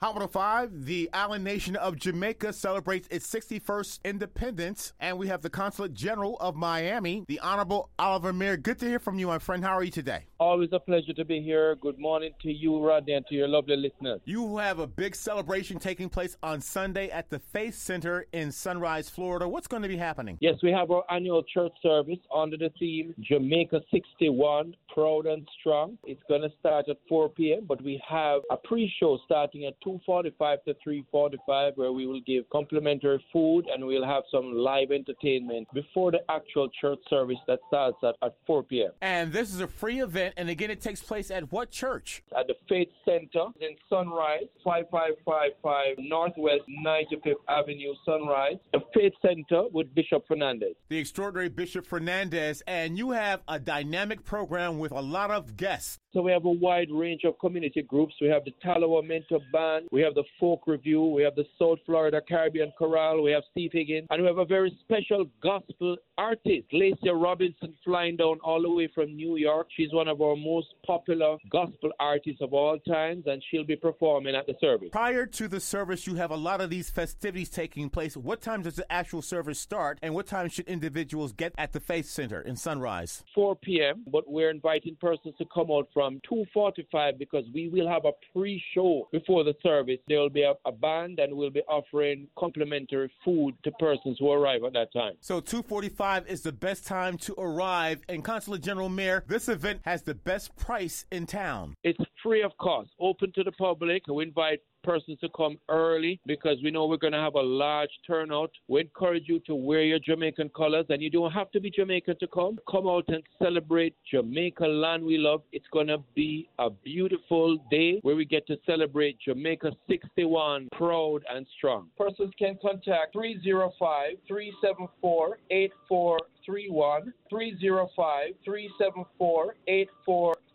Hot 105, the island nation of Jamaica celebrates its 61st independence, and we have the Consulate General of Miami, the Honorable Oliver Mair. Good to hear from you, my friend. How are you today? Always a pleasure to be here. Good morning to you, Rodney, and to your lovely listeners. You have a big celebration taking place on Sunday at the Faith Center in Sunrise, Florida. What's going to be happening? Yes, we have our annual church service under the theme Jamaica 61, Proud and Strong. It's going to start at 4 p.m., but we have a pre show starting at 2.45 to 3.45 where we will give complimentary food and we'll have some live entertainment before the actual church service that starts at, at 4 p.m. And this is a free event, and again, it takes place at what church? At the Faith Center in Sunrise, 5555 Northwest 95th Avenue, Sunrise. The Faith Center with Bishop Fernandez. The extraordinary Bishop Fernandez, and you have a dynamic program with a lot of guests. So we have a wide range of community groups. We have the Talawa Mento Band, we have the Folk Review, we have the South Florida Caribbean Chorale, we have Steve Higgins, and we have a very special gospel artist, Lacey Robinson, flying down all the way from New York. She's one of our most popular gospel artists of all times, and she'll be performing at the service. Prior to the service, you have a lot of these festivities taking place. What time does the actual service start, and what time should individuals get at the Faith Center in Sunrise? 4 p.m., but we're inviting persons to come out from 2.45 because we will have a pre-show before the service. There will be a, a band, and we'll be offering complimentary food to persons who arrive at that time. So 2:45 is the best time to arrive. And Consulate General Mair, this event has the best price in town. It's free of cost, open to the public. We invite persons to come early because we know we're going to have a large turnout. We encourage you to wear your Jamaican colors, and you don't have to be Jamaican to come. Come out and celebrate Jamaica land we love. It's going to be a beautiful day where we get to celebrate Jamaica 61 proud and strong. Persons can contact 305 374 8431 305 374 8431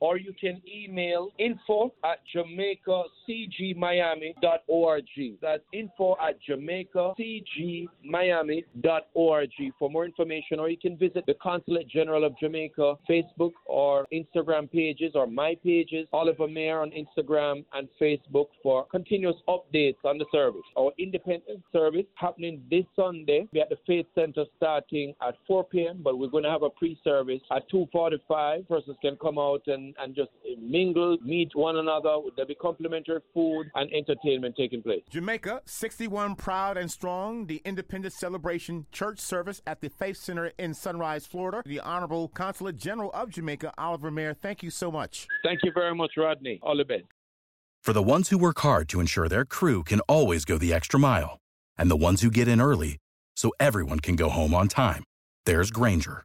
or you can email info at jamaicacgmiami.org. That's info at jamaicacgmiami.org for more information or you can visit the Consulate General of Jamaica Facebook or Instagram pages or my pages, Oliver Mair on Instagram and Facebook for continuous updates on the service. Our independent service happening this Sunday. We at the Faith Center starting at 4 p.m., but we're going to have a pre-service at 2.45. Persons can come out and, and just mingle, meet one another. There'll be complimentary food and entertainment taking place. Jamaica, 61 proud and strong, the Independence Celebration Church Service at the Faith Center in Sunrise, Florida. The Honorable Consulate General of Jamaica, Oliver Mair, thank you so much. Thank you very much, Rodney. All the best. For the ones who work hard to ensure their crew can always go the extra mile, and the ones who get in early so everyone can go home on time, there's Grainger,